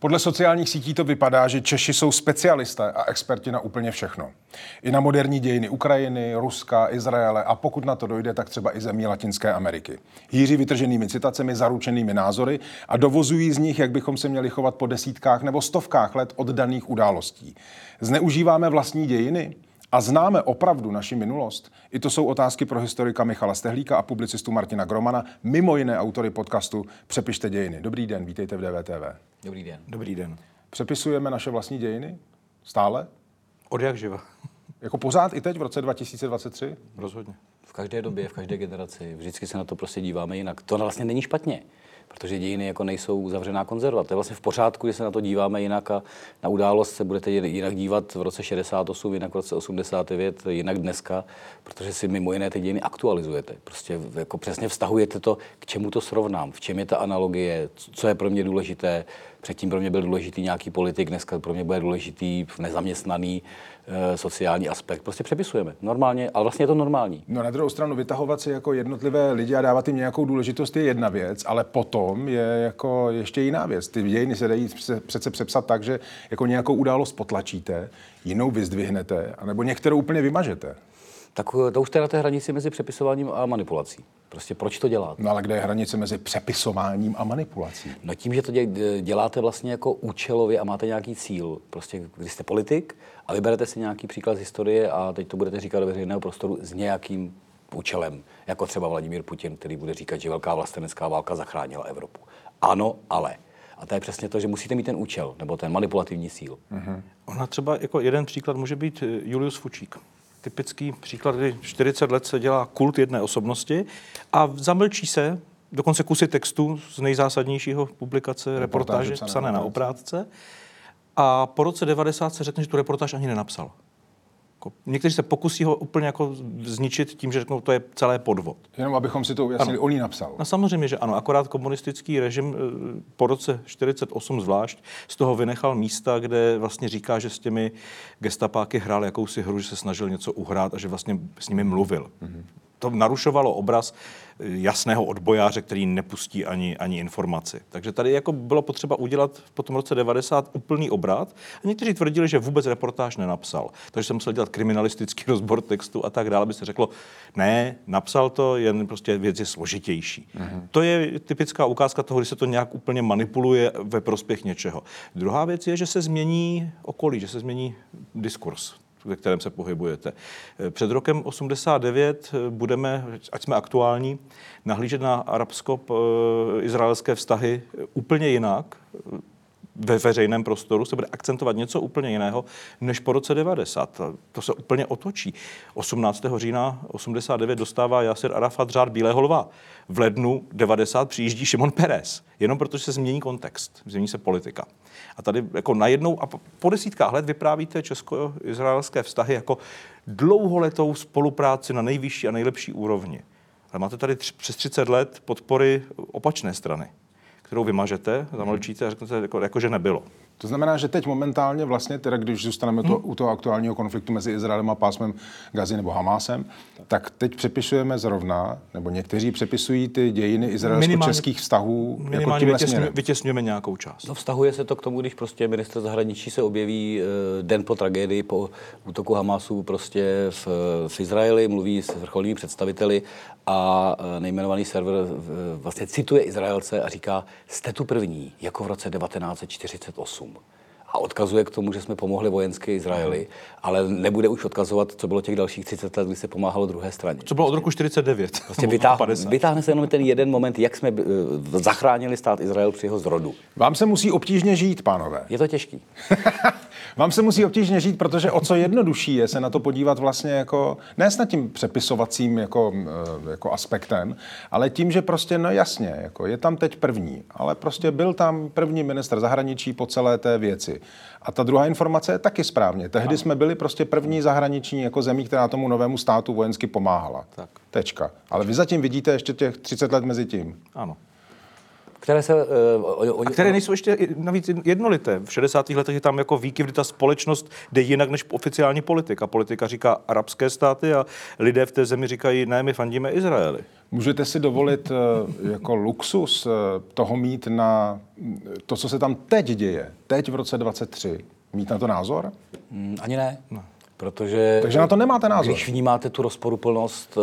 Podle sociálních sítí to vypadá, že Češi jsou specialisté a experti na úplně všechno. I na moderní dějiny Ukrajiny, Ruska, Izraele a pokud na to dojde, tak třeba i zemí Latinské Ameriky. Hýří vytrženými citacemi, zaručenými názory a dovozují z nich, jak bychom se měli chovat po desítkách nebo stovkách let od daných událostí. Zneužíváme vlastní dějiny? A známe opravdu naši minulost? I to jsou otázky pro historika Michala Stehlíka a publicistu Martina Gromana, mimo jiné autory podcastu Přepište dějiny. Dobrý den, vítejte v DVTV. Dobrý den. Dobrý den. Přepisujeme naše vlastní dějiny? Stále? Od jak živa? Jako pořád i teď v roce 2023? Rozhodně. V každé době, v každé generaci. Vždycky se na to prostě díváme jinak. To vlastně není špatně protože dějiny jako nejsou zavřená konzerva. To je vlastně v pořádku, že se na to díváme jinak a na událost se budete jinak dívat v roce 68, jinak v roce 89, jinak dneska, protože si mimo jiné ty dějiny aktualizujete. Prostě jako přesně vztahujete to, k čemu to srovnám, v čem je ta analogie, co je pro mě důležité, Předtím pro mě byl důležitý nějaký politik, dneska pro mě bude důležitý nezaměstnaný sociální aspekt. Prostě přepisujeme. Normálně, ale vlastně je to normální. No na druhou stranu vytahovat si jako jednotlivé lidi a dávat jim nějakou důležitost je jedna věc, ale potom je jako ještě jiná věc. Ty dějiny se dají přece přepsat tak, že jako nějakou událost potlačíte, jinou vyzdvihnete, anebo některou úplně vymažete tak eh, to už jste na té hranici mezi přepisováním a manipulací. Prostě proč to děláte? No ale kde je hranice mezi přepisováním a manipulací? No tím, že to děláte vlastně jako účelově a máte nějaký cíl. Prostě když jste politik a vyberete si nějaký příklad z historie a teď to budete říkat do veřejného prostoru s nějakým účelem, jako třeba Vladimír Putin, který bude říkat, že velká vlastenecká válka zachránila Evropu. Ano, ale. A to je přesně to, že musíte mít ten účel, nebo ten manipulativní cíl. Uh-huh. Ona třeba jako jeden příklad může být eh, Julius Fučík typický příklad, kdy 40 let se dělá kult jedné osobnosti a zamlčí se dokonce kusy textu z nejzásadnějšího publikace, reportáže, reportáže psané na oprátce. A po roce 90 se řekne, že tu reportáž ani nenapsal. Jako, někteří se pokusí ho úplně jako zničit tím, že řeknou, to je celé podvod. Jenom abychom si to ujasnili, on ji napsal. No samozřejmě, že ano, akorát komunistický režim eh, po roce 48 zvlášť z toho vynechal místa, kde vlastně říká, že s těmi gestapáky hrál jakousi hru, že se snažil něco uhrát a že vlastně s nimi mluvil. Mm-hmm to narušovalo obraz jasného odbojáře, který nepustí ani, ani informaci. Takže tady jako bylo potřeba udělat po tom roce 90 úplný obrat. A někteří tvrdili, že vůbec reportáž nenapsal. Takže jsem musel dělat kriminalistický rozbor textu a tak dále, aby se řeklo, ne, napsal to, jen prostě věc je složitější. Uh-huh. To je typická ukázka toho, kdy se to nějak úplně manipuluje ve prospěch něčeho. Druhá věc je, že se změní okolí, že se změní diskurs ve kterém se pohybujete. Před rokem 89 budeme, ať jsme aktuální, nahlížet na arabsko-izraelské vztahy úplně jinak ve veřejném prostoru se bude akcentovat něco úplně jiného než po roce 90. To se úplně otočí. 18. října 89 dostává Yasser Arafat řád Bílého lva. V lednu 90 přijíždí Šimon Peres. Jenom protože se změní kontext, změní se politika. A tady jako najednou a po desítkách let vyprávíte česko-izraelské vztahy jako dlouholetou spolupráci na nejvyšší a nejlepší úrovni. Ale máte tady tři, přes 30 let podpory opačné strany kterou vymažete, zamlčíte a řeknete, jako, jako že nebylo. To znamená, že teď momentálně vlastně, teda když zůstaneme hmm. to, u toho aktuálního konfliktu mezi Izraelem a pásmem Gazy nebo Hamásem, tak teď přepisujeme zrovna, nebo někteří přepisují ty dějiny izraelsko-českých vztahů jako minimálně jako tímhle vytěsňujeme, vytěsňujeme nějakou část. No, vztahuje se to k tomu, když prostě minister zahraničí se objeví uh, den po tragédii, po útoku Hamásu prostě v, v Izraeli, mluví s vrcholnými představiteli a uh, nejmenovaný server uh, vlastně cituje Izraelce a říká, jste tu první, jako v roce 1948 a odkazuje k tomu, že jsme pomohli vojensky Izraeli, ale nebude už odkazovat, co bylo těch dalších 30 let, kdy se pomáhalo druhé straně. Co bylo od roku 49. Prostě vytáh, vytáhne se jenom ten jeden moment, jak jsme uh, zachránili stát Izrael při jeho zrodu. Vám se musí obtížně žít, pánové. Je to těžký. Vám se musí obtížně žít, protože o co jednodušší je se na to podívat vlastně jako, ne snad tím přepisovacím jako, eh, jako aspektem, ale tím, že prostě, no jasně, jako je tam teď první, ale prostě byl tam první minister zahraničí po celé té věci. A ta druhá informace je taky správně. Tehdy ano. jsme byli prostě první zahraniční jako zemí, která tomu novému státu vojensky pomáhala. Tak. Tečka. Ale vy zatím vidíte ještě těch 30 let mezi tím. Ano. Které se... Uh, oni, a které nejsou ještě navíc jednolité. V 60. letech je tam jako výkyv, kdy ta společnost jde jinak než oficiální politika. Politika říká arabské státy a lidé v té zemi říkají, ne, my fandíme Izraeli. Můžete si dovolit eh, jako luxus eh, toho mít na to, co se tam teď děje, teď v roce 23, mít na to názor? Mm, ani ne. No. Protože... Takže na to nemáte názor? Když vnímáte tu rozporuplnost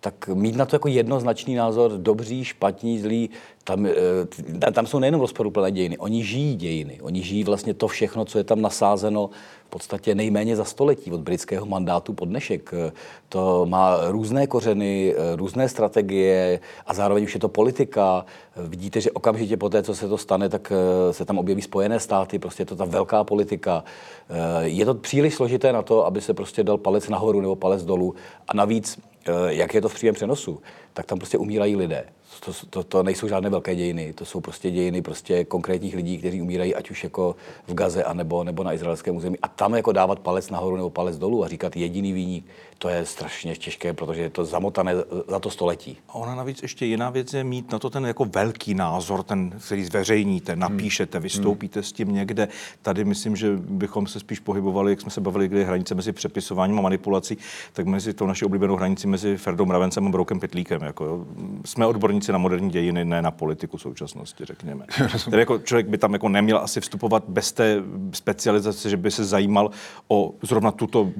tak mít na to jako jednoznačný názor, dobří, špatní, zlí, tam, eh, tam jsou nejenom rozporuplné dějiny, oni žijí dějiny, oni žijí vlastně to všechno, co je tam nasázeno v podstatě nejméně za století od britského mandátu po dnešek. To má různé kořeny, eh, různé strategie a zároveň už je to politika. Vidíte, že okamžitě po té, co se to stane, tak eh, se tam objeví Spojené státy, prostě je to ta velká politika. Je to příliš složité na to, aby se prostě dal palec nahoru nebo palec dolů. A navíc jak je to v přímém přenosu, tak tam prostě umírají lidé. To, to, to nejsou žádné velké dějiny, to jsou prostě dějiny prostě konkrétních lidí, kteří umírají ať už jako v Gaze, anebo, nebo na izraelském území. A tam jako dávat palec nahoru nebo palec dolů a říkat jediný výnik, to je strašně těžké, protože je to zamotané za to století. A ona navíc ještě jiná věc je mít na to ten jako velký názor, ten, který zveřejníte, napíšete, hmm. vystoupíte hmm. s tím někde. Tady myslím, že bychom se spíš pohybovali, jak jsme se bavili, kde je hranice mezi přepisováním a manipulací, tak mezi tou naší oblíbenou hranici mezi Ferdou Mravencem a Broukem Petlíkem. Jako, jsme odborníci na moderní dějiny, ne na politiku současnosti, řekněme. Tedy jako člověk by tam jako neměl asi vstupovat bez té specializace, že by se zajímal o zrovna tuto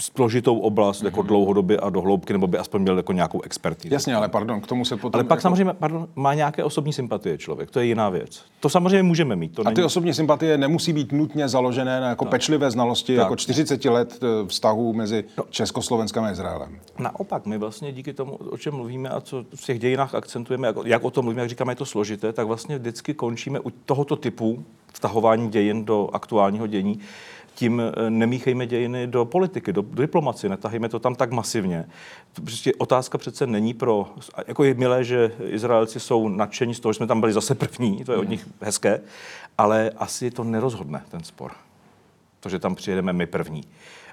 složitou oblast, mm-hmm. jako dlouhodobě a dohloubky, nebo by aspoň měl jako nějakou expertizu. Jasně, ale pardon, k tomu se potom... Ale pak jako... samozřejmě pardon, má nějaké osobní sympatie člověk, to je jiná věc. To samozřejmě můžeme mít. To a ty osobní sympatie nemusí být nutně založené na jako pečlivé znalosti tak. jako 40 let eh, vztahů mezi no. Československem a Izraelem. Naopak, my vlastně díky tomu, o čem mluvíme a co v těch dějinách akcentujeme, jak, jak o tom mluvíme, jak říkáme, je to složité, tak vlastně vždycky končíme u tohoto typu vtahování dějin do aktuálního dění tím eh, nemíchejme dějiny do politiky, do, do diplomacie, netahejme to tam tak masivně. Prostě otázka přece není pro, jako je milé, že Izraelci jsou nadšení z toho, že jsme tam byli zase první, to je od nich hezké, ale asi to nerozhodne ten spor. To, že tam přijedeme my první.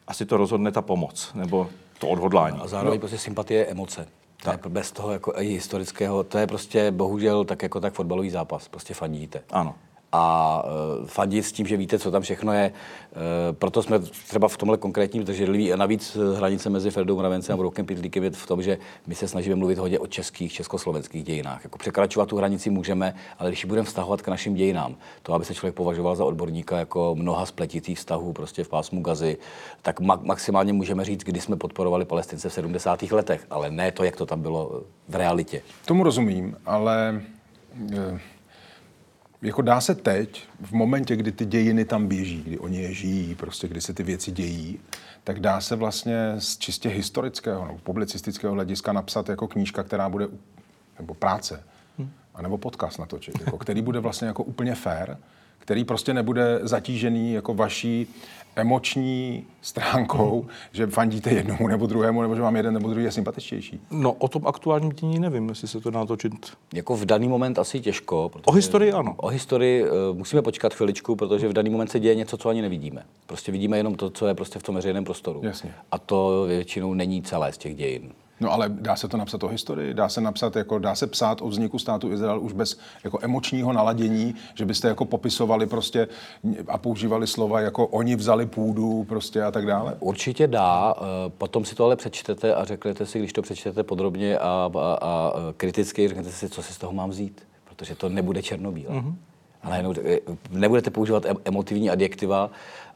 Asi to rozhodne ta pomoc, nebo to odhodlání. A zároveň no. prostě sympatie, emoce. Tak. Bez toho jako i historického, to je prostě bohužel tak jako tak fotbalový zápas, prostě fandíte. Ano a uh, fandit s tím, že víte, co tam všechno je. Uh, proto jsme třeba v tomhle konkrétním držedliví a navíc e, hranice mezi Ferdou Mravencem a Broukem Pitlíkem je v tom, že my se snažíme mluvit hodně o českých, československých dějinách. Jako překračovat tu hranici můžeme, ale když ji budeme vztahovat k našim dějinám, to, aby se člověk považoval za odborníka jako mnoha spletitých vztahů prostě v pásmu Gazy, tak ma- maximálně můžeme říct, kdy jsme podporovali Palestince v 70. letech, ale ne to, jak to tam bylo v realitě. Tomu rozumím, ale jako dá se teď, v momentě, kdy ty dějiny tam běží, kdy oni je žijí, prostě kdy se ty věci dějí, tak dá se vlastně z čistě historického nebo publicistického hlediska napsat jako knížka, která bude, nebo práce, hmm. anebo podcast natočit, jako, který bude vlastně jako úplně fair, který prostě nebude zatížený jako vaší emoční stránkou, mm. že fandíte jednomu nebo druhému, nebo že vám jeden nebo druhý je sympatičtější? No o tom aktuálním dění nevím, jestli se to dá točit. Jako v daný moment asi těžko. O historii ano. O historii uh, musíme počkat chviličku, protože v daný moment se děje něco, co ani nevidíme. Prostě vidíme jenom to, co je prostě v tom veřejném prostoru. Jasně. A to většinou není celé z těch dějin. No ale dá se to napsat o historii, dá se napsat jako, dá se psát o vzniku státu Izrael už bez jako emočního naladění, že byste jako popisovali prostě a používali slova jako oni vzali půdu prostě a tak dále? Určitě dá, eh, potom si to ale přečtete a řeknete si, když to přečtete podrobně a, a, a kriticky, řeknete si, co si z toho mám vzít, protože to nebude černobílé. Mm-hmm. A najednou eh, nebudete používat emotivní adjektiva,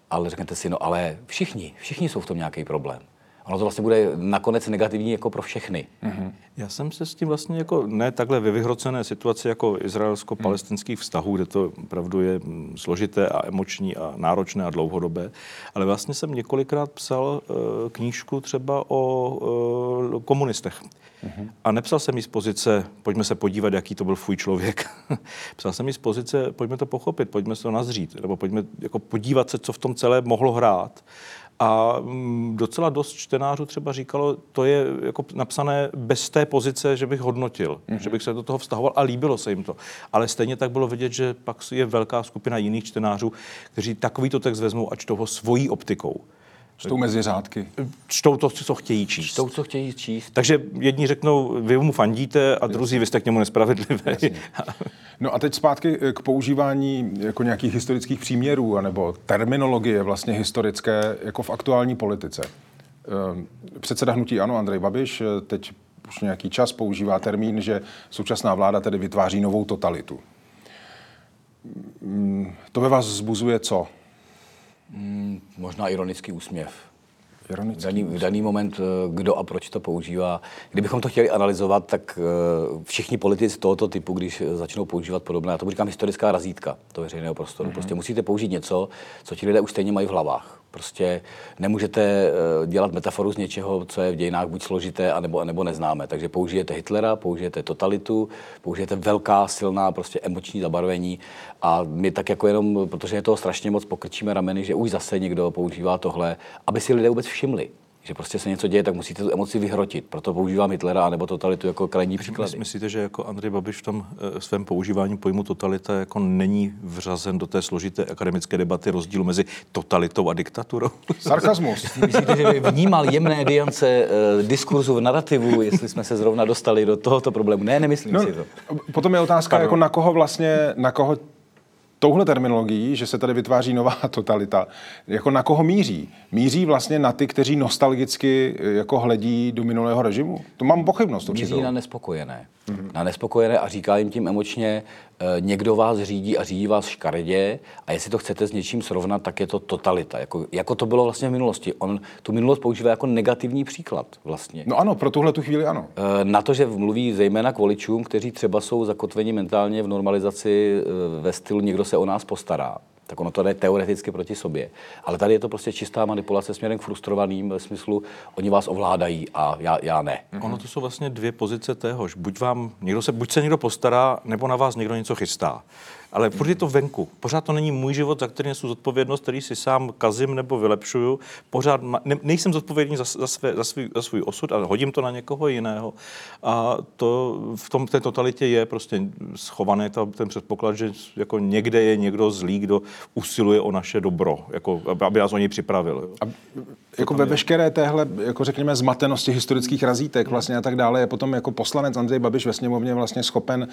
ale řeknete si, no ale všichni, všichni jsou v tom nějaký problém ono to vlastně bude nakonec negativní jako pro všechny. Mm-hmm. Já jsem se s tím vlastně jako ne takhle ve vyhrocené situaci jako izraelsko-palestinských vztahů, kde to opravdu je mm, složité a emoční a náročné a dlouhodobé, ale vlastně jsem několikrát psal uh, knížku třeba o uh, komunistech. Mm-hmm. A nepsal jsem ji z pozice, pojďme se podívat, jaký to byl fuj člověk. psal jsem ji z pozice, pojďme to pochopit, pojďme se to nazřít, nebo pojďme jako podívat se, co v tom celé mohlo hrát. A mm, docela dost čtenářů třeba říkalo, to je jako napsané bez té pozice, že bych hodnotil, mm-hmm. že bych se do toho vztahoval a líbilo se jim to. Ale stejně tak bylo vidět, že pak je velká skupina jiných čtenářů, kteří takovýto text vezmou a čtou ho svojí optikou. Čtou mezi řádky. Čtou to, co chtějí číst. Čtou, co chtějí číst. Takže jedni řeknou, vy mu fandíte a druzí, vy jste k němu nespravedliví. No a teď zpátky k používání jako nějakých historických příměrů anebo terminologie vlastně historické jako v aktuální politice. Ehm, předseda hnutí Ano, Andrej Babiš, eh, teď už nějaký čas používá termín, že současná vláda tedy vytváří novou totalitu. Mm, to ve vás zbuzuje co? Hmm, možná ironický úsměv. Ironický v daný, v daný moment, eh, kdo a proč to používá. Kdybychom to chtěli analyzovat, tak eh, všichni politici tohoto typu, když začnou používat podobné, já tomu říkám historická razítka do veřejného prostoru. Mm-hmm. Prostě musíte použít něco, co ti lidé už stejně mají v hlavách. Prostě nemůžete eh, dělat metaforu z něčeho, co je v dějinách buď složité, anebo, anebo neznáme. Takže použijete Hitlera, použijete totalitu, použijete velká, silná, prostě emoční zabarvení a my tak jako jenom, protože je toho strašně moc, pokrčíme rameny, že už zase někdo používá tohle, aby si lidé vůbec všimli že prostě se něco děje, tak musíte tu emoci vyhrotit. Proto používám Hitlera nebo totalitu jako krajní příklad. Myslíte, že jako Andrej Babiš v tom e, svém používání pojmu totalita jako není vřazen do té složité akademické debaty rozdílu mezi totalitou a diktaturou? Sarkazmus. Myslíte, že by vnímal jemné diance e, diskurzu v narrativu, jestli jsme se zrovna dostali do tohoto problému? Ne, nemyslím no, si to. Potom je otázka, jako na koho vlastně, na koho touhle terminologií, že se tady vytváří nová totalita, jako na koho míří? Míří vlastně na ty, kteří nostalgicky eh, jako hledí do minulého režimu? To mám pochybnost. Míří na nespokojené. Mm-hmm. Na nespokojené a říká jim tím emočně, někdo vás řídí a řídí vás škaredě a jestli to chcete s něčím srovnat, tak je to totalita. Jako, jako to bylo vlastně v minulosti. On tu minulost používá jako negativní příklad vlastně. No ano, pro tuhle tu chvíli ano. E, na to, že mluví zejména k voličům, kteří třeba jsou zakotveni mentálně v normalizaci e, ve stylu někdo se o nás postará tak ono to jde teoreticky proti sobě. Ale tady je to prostě čistá manipulace směrem k frustrovaným ve smyslu, oni vás ovládají a já, já ne. Mm-hmm. Ono to jsou vlastně dvě pozice téhož. Buď, vám, někdo se, buď se někdo postará, nebo na vás někdo něco chystá. Ale furt je to venku. Pořád to není můj život, za který nesu zodpovědnost, který si sám kazím nebo vylepšuju. Pořád ma, ne, nejsem zodpovědný za, za, své, za, svůj, za svůj osud a hodím to na někoho jiného. A to v tom té totalitě je prostě schovaný ta, ten předpoklad, že jako někde je někdo zlý, kdo usiluje o naše dobro, jako, aby nás o něj připravil. A jako ve veškeré téhle, jako řekněme, zmatenosti historických razítek vlastně a tak dále, je potom jako poslanec Andrej Babiš ve sněmovně vlastně schopen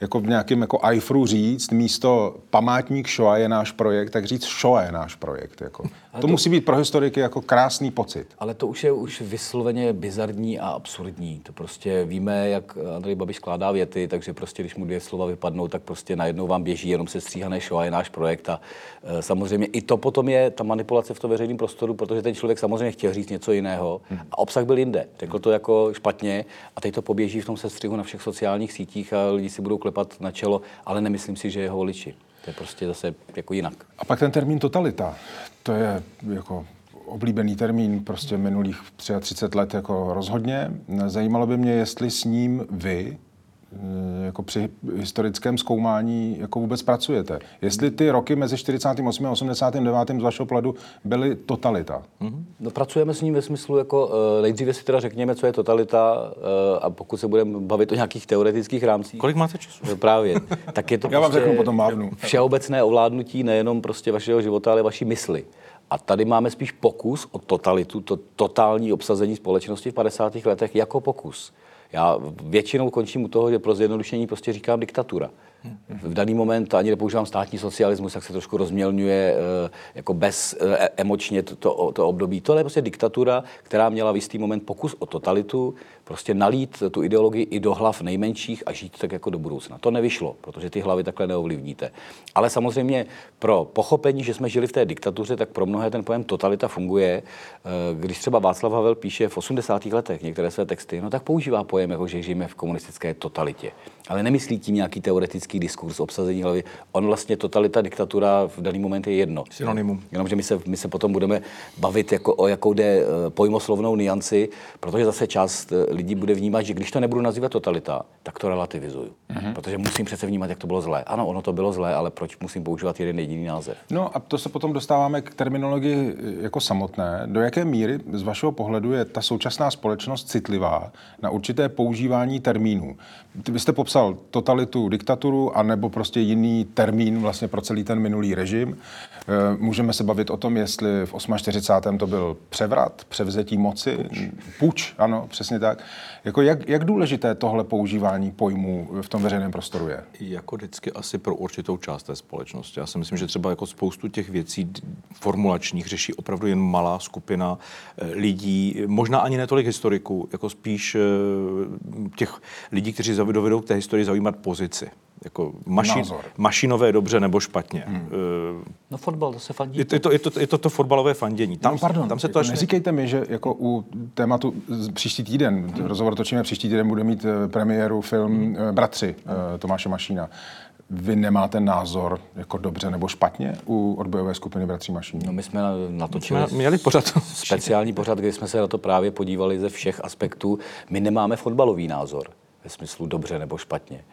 jako v nějakém jako ajfru říct, místo památník Shoah je náš projekt, tak říct Shoah je náš projekt. Jako. To, to musí být pro historiky jako krásný pocit. Ale to už je už vysloveně bizarní a absurdní. To prostě víme, jak Andrej Babiš skládá věty, takže prostě, když mu dvě slova vypadnou, tak prostě najednou vám běží jenom se stříhané Shoah je náš projekt. A e, samozřejmě i to potom je ta manipulace v tom veřejném prostoru, protože ten člověk samozřejmě chtěl říct něco jiného a obsah byl jinde. Řekl to jako špatně a teď to poběží v tom sestřihu na všech sociálních sítích a lidi si budou klepat na čelo, ale nemyslím si, že jeho voliči. To je prostě zase jako jinak. A pak ten termín totalita, to je jako oblíbený termín prostě minulých 33 let jako rozhodně. Zajímalo by mě, jestli s ním vy jako při historickém zkoumání jako vůbec pracujete. Jestli ty roky mezi 48. a 89. z vašeho pohledu byly totalita? Mm-hmm. No, pracujeme s ním ve smyslu, jako uh, nejdříve si teda řekněme, co je totalita uh, a pokud se budeme bavit o nějakých teoretických rámcích. Kolik máte času? No, právě. Tak je to Já vám prostě řeknu potom mávnu. Všeobecné ovládnutí nejenom prostě vašeho života, ale vaší mysli. A tady máme spíš pokus o totalitu, to totální obsazení společnosti v 50. letech jako pokus. Já většinou končím u toho, že pro zjednodušení prostě říkám diktatura. V daný moment ani nepoužívám státní socialismus, tak se trošku rozmělňuje eh, jako bez eh, emočně to, to, období. To je prostě diktatura, která měla v jistý moment pokus o totalitu, prostě nalít tu ideologii i do hlav nejmenších a žít tak jako do budoucna. To nevyšlo, protože ty hlavy takhle neovlivníte. Ale samozřejmě pro pochopení, že jsme žili v té diktatuře, tak pro mnohé ten pojem totalita funguje. Eh, když třeba Václav Havel píše v 80. letech některé své texty, no tak používá pojem, jako že žijeme v komunistické totalitě. Ale nemyslí tím nějaký teoretický diskurs obsazení hlavy. On vlastně totalita, diktatura v daný moment je jedno. Synonymum. Jenomže my se, my se potom budeme bavit jako o jakou jde eh, pojmoslovnou nianci, protože zase část eh, lidí bude vnímat, že když to nebudu nazývat totalita, tak to relativizuju. Mm-hmm. Protože musím přece vnímat, jak to bylo zlé. Ano, ono to bylo zlé, ale proč musím používat jeden jediný název? No a to se potom dostáváme k terminologii jako samotné. Do jaké míry z vašeho pohledu je ta současná společnost citlivá na určité používání termínů? Vy jste popsal totalitu, diktaturu, prostoru, anebo prostě jiný termín vlastně pro celý ten minulý režim. Eh, můžeme se bavit o tom, jestli v 48. to byl převrat, převzetí moci, puč, puč ano, přesně tak. Jako jak, jak důležité tohle používání pojmů v tom veřejném prostoru je? Jako vždycky asi pro určitou část té společnosti. Já si myslím, že třeba jako spoustu těch věcí formulačních řeší opravdu jen malá skupina eh, lidí, možná ani netolik historiků, jako spíš eh, těch lidí, kteří dovedou k té historii zaujímat pozici jako maši, mašinové dobře nebo špatně. Hmm. Uh, no fotbal, to se fandí. Je to, je to, je to, je to, to fotbalové fandění. Tam, no, pardon, tam se to jako až... Neříkejte mi, že jako u tématu příští týden, hmm. rozhovor točíme příští týden, bude mít eh, premiéru film hmm. Bratři hmm. Tomáše Mašína. Vy nemáte názor jako dobře nebo špatně u odbojové skupiny Bratří Mašín? No my jsme natočili my jsme měli pořad. speciální pořad, kde jsme se na to právě podívali ze všech aspektů. My nemáme fotbalový názor ve smyslu dobře nebo špatně.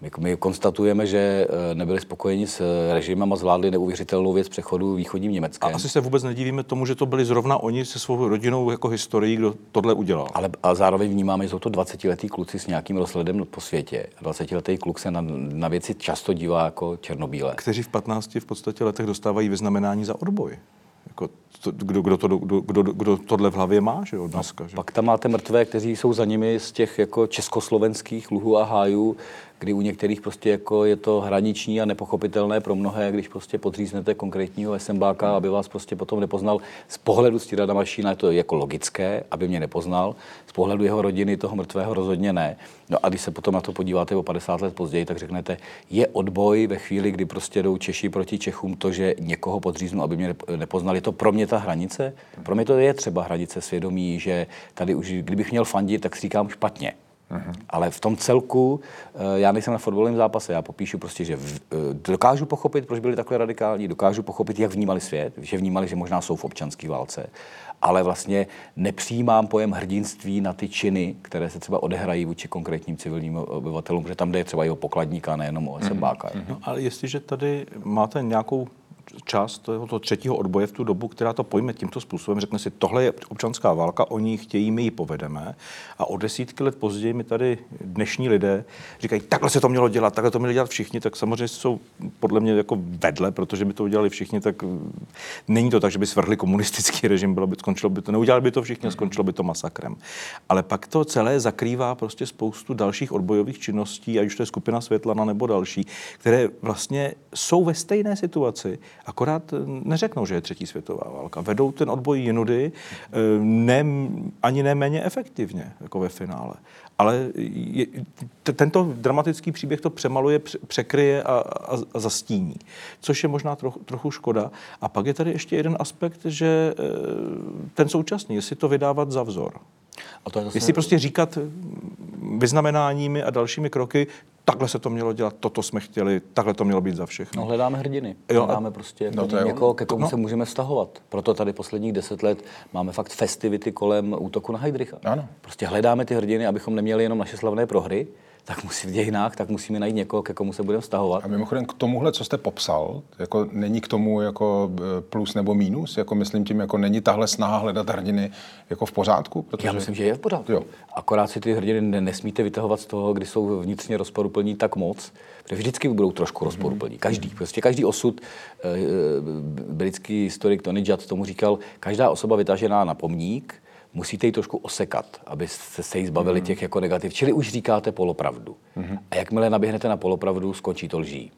My, my konstatujeme, že eh, nebyli spokojeni s eh, režimem a zvládli neuvěřitelnou věc přechodu východním Německem. A asi se vůbec nedivíme tomu, že to byli zrovna oni se svou rodinou jako historií, kdo tohle udělal. Ale a zároveň vnímáme, že jsou to 20-letý kluci s nějakým rozhledem po světě. 20-letý kluk se na, na věci často dívá jako černobílé. Kteří v 15 v podstatě letech dostávají vyznamenání za odboj. Jako to, kdo, kdo, to, kdo, kdo, kdo tohle v hlavě má, že jo, dneska. Že? Pak tam máte mrtvé, kteří jsou za nimi z těch jako československých luhů a hájů, kdy u některých prostě jako je to hraniční a nepochopitelné pro mnohé, když prostě podříznete konkrétního SMBáka, aby vás prostě potom nepoznal. Z pohledu Stirada Mašína je to jako logické, aby mě nepoznal. Z pohledu jeho rodiny toho mrtvého rozhodně ne. No a když se potom na to podíváte o 50 let později, tak řeknete, je odboj ve chvíli, kdy prostě jdou Češi proti Čechům, to, že někoho podříznu, aby mě nepoznal. Je to pro mě ta hranice? Pro mě to je třeba hranice svědomí, že tady už, kdybych měl fandit, tak si říkám špatně. Ale v tom celku, eh, já nejsem na fotbalovém zápase, já popíšu prostě, že v, eh, dokážu pochopit, proč byli takhle radikální, dokážu pochopit, jak vnímali svět, že vnímali, že možná jsou v občanské válce, ale vlastně nepřijímám pojem hrdinství na ty činy, které se třeba odehrají vůči konkrétním civilním obyvatelům, protože tam jde třeba i o pokladníka, nejenom o SMBáka. Uh-huh. No, ale jestliže tady máte nějakou část toho třetího odboje v tu dobu, která to pojme tímto způsobem, řekne si, tohle je občanská válka, oni chtějí, my ji povedeme. A o desítky let později mi tady dnešní lidé říkají, takhle se to mělo dělat, takhle to měli dělat všichni, tak samozřejmě jsou podle mě jako vedle, protože by to udělali všichni, tak mm, není to tak, že by svrhli komunistický režim, bylo by, skončilo by to, neudělali by to všichni, skončilo by to masakrem. Ale pak to celé zakrývá prostě spoustu dalších odbojových činností, ať už to je skupina Světlana nebo další, které vlastně jsou ve stejné situaci, Akorát eh, neřeknou, že je třetí světová válka. Vedou ten odboj jinudy eh, ne, ani neméně efektivně, jako ve finále. Ale je, t- tento dramatický příběh to přemaluje, překryje a, a, a zastíní, což je možná trochu, trochu škoda. A pak je tady ještě jeden aspekt, že eh, ten současný, jestli to vydávat za vzor. A to je zase... Jestli prostě říkat vyznamenáními a dalšími kroky, takhle se to mělo dělat, toto jsme chtěli, takhle to mělo být za všechno. No hledáme hrdiny. Jo, hledáme prostě no, to někoho, ke komu no. se můžeme stahovat. Proto tady posledních deset let máme fakt festivity kolem útoku na Heidricha. Ano. Prostě hledáme ty hrdiny, abychom neměli jenom naše slavné prohry, tak musí v dějinách, tak musíme najít někoho, ke komu se budeme vztahovat. A mimochodem k tomuhle, co jste popsal, jako není k tomu jako e, plus nebo mínus, jako myslím tím, jako není tahle snaha hledat hrdiny jako v pořádku? Protože... Já myslím, že je v pořádku. Jo. Akorát si ty hrdiny nesmíte vytahovat z toho, kdy jsou vnitřně rozporuplní tak moc, protože vždycky budou trošku rozporuplní. Každý, prostě každý osud, e, e, britský historik Tony Judd tomu říkal, každá osoba vytažená na pomník, musíte ji trošku osekat, abyste se jí zbavili mm. těch jako negativ. Čili už říkáte polopravdu. Mm. A jakmile naběhnete na polopravdu, skončí to lží.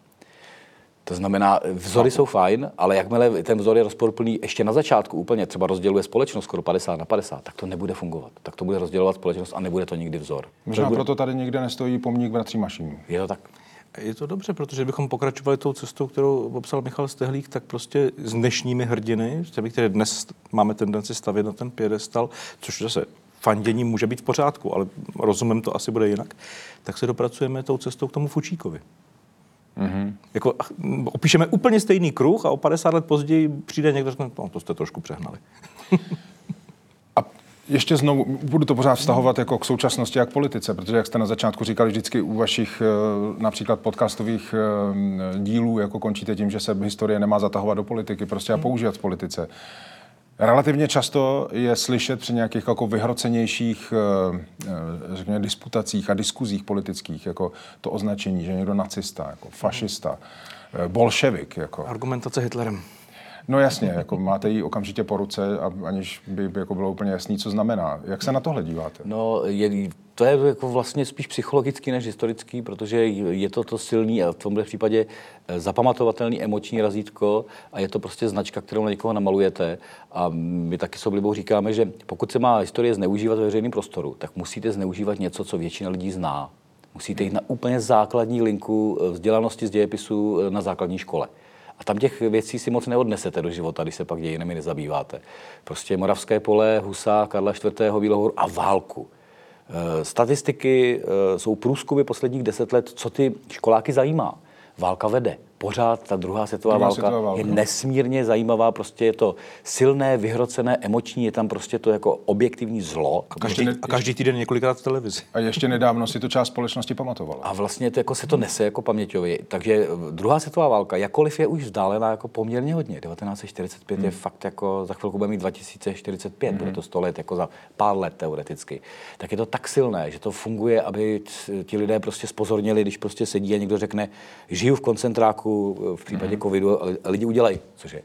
To znamená, vzory jsou fajn, ale jakmile ten vzor je rozporuplný ještě na začátku úplně, třeba rozděluje společnost skoro 50 na 50, tak to nebude fungovat. Tak to bude rozdělovat společnost a nebude to nikdy vzor. Možná bude... proto tady někde nestojí pomník bratří Mašínů. Je to tak. Je to dobře, protože bychom pokračovali tou cestou, kterou popsal Michal Stehlík, tak prostě s dnešními hrdiny, které dnes máme tendenci stavět na ten pědestal, což zase fandění může být v pořádku, ale rozumím to asi bude jinak, tak se dopracujeme tou cestou k tomu Fučíkovi. Mm-hmm. Jako, opíšeme úplně stejný kruh a o 50 let později přijde někdo a řekne, no to jste trošku přehnali. ještě znovu, budu to pořád vztahovat jako k současnosti a k politice, protože jak jste na začátku říkali vždycky u vašich eh, například podcastových eh, dílů, jako končíte tím, že se historie nemá zatahovat do politiky prostě a hmm. používat v politice. Relativně často je slyšet při nějakých jako vyhrocenějších eh, řekněme, disputacích a diskuzích politických jako to označení, že někdo nacista, jako fašista, eh, bolševik. Jako. Argumentace Hitlerem. No jasně, jako máte ji okamžitě po ruce, a aniž by jako bylo úplně jasný, co znamená. Jak se na tohle díváte? No, je, to je jako vlastně spíš psychologický než historický, protože je to to silný a v tomhle případě eh, zapamatovatelný emoční razítko a je to prostě značka, kterou na někoho namalujete. A my taky s oblibou říkáme, že pokud se má historie zneužívat ve veřejném prostoru, tak musíte zneužívat něco, co většina lidí zná. Musíte jít na úplně základní linku eh, vzdělanosti z dějepisu eh, na základní škole. A tam těch věcí si moc neodnesete do života, když se pak dějinami nezabýváte. Prostě Moravské pole, Husa, Karla IV. Bílohoru a válku. Eh, statistiky eh, jsou průzkumy posledních deset let, co ty školáky zajímá. Válka vede pořád ta druhá světová, druhá válka, světová válka je nesmírně zajímavá, prostě je to silné, vyhrocené, emoční, je tam prostě to jako objektivní zlo. A každý, a každý týden několikrát v televizi. A ještě nedávno si to část společnosti pamatovala. A vlastně to jako se to nese jako paměťově. Takže eh, druhá světová válka, jakkoliv je už vzdálená jako poměrně hodně. 1945 hmm. je fakt jako, za chvilku bude mít 2045, hmm. bude to 100 let, jako za pár let teoreticky. Tak je to tak silné, že to funguje, aby ti lidé prostě spozornili, když prostě sedí a někdo řekne, žiju v koncentráku, v případě mm-hmm. covidu lidi udělají, což je